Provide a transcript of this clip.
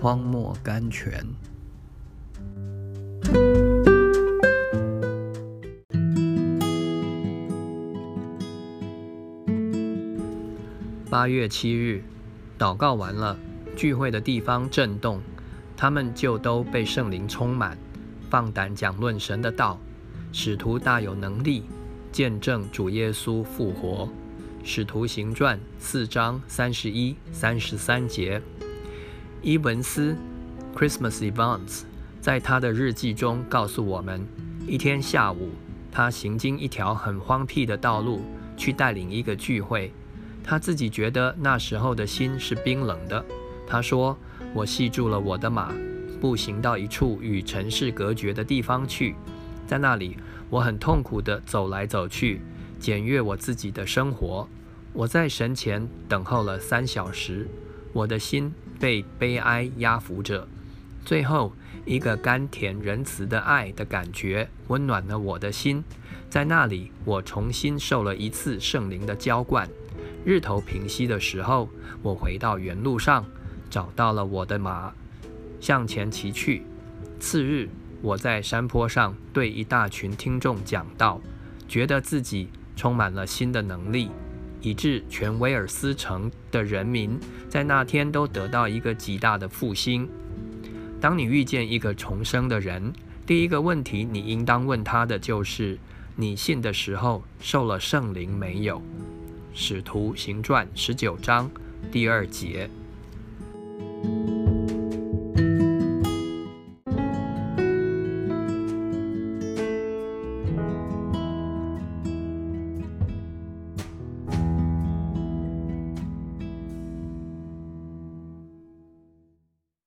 荒漠甘泉。八月七日，祷告完了，聚会的地方震动，他们就都被圣灵充满，放胆讲论神的道。使徒大有能力，见证主耶稣复活。使徒行传四章三十一、三十三节。伊文斯 （Christmas Events） 在他的日记中告诉我们，一天下午，他行经一条很荒僻的道路，去带领一个聚会。他自己觉得那时候的心是冰冷的。他说：“我系住了我的马，步行到一处与城市隔绝的地方去，在那里，我很痛苦地走来走去，检阅我自己的生活。我在神前等候了三小时，我的心被悲哀压服着。最后，一个甘甜仁慈的爱的感觉温暖了我的心，在那里，我重新受了一次圣灵的浇灌。”日头平息的时候，我回到原路上，找到了我的马，向前骑去。次日，我在山坡上对一大群听众讲道，觉得自己充满了新的能力，以致全威尔斯城的人民在那天都得到一个极大的复兴。当你遇见一个重生的人，第一个问题你应当问他的就是：你信的时候受了圣灵没有？使徒行传十九章第二节。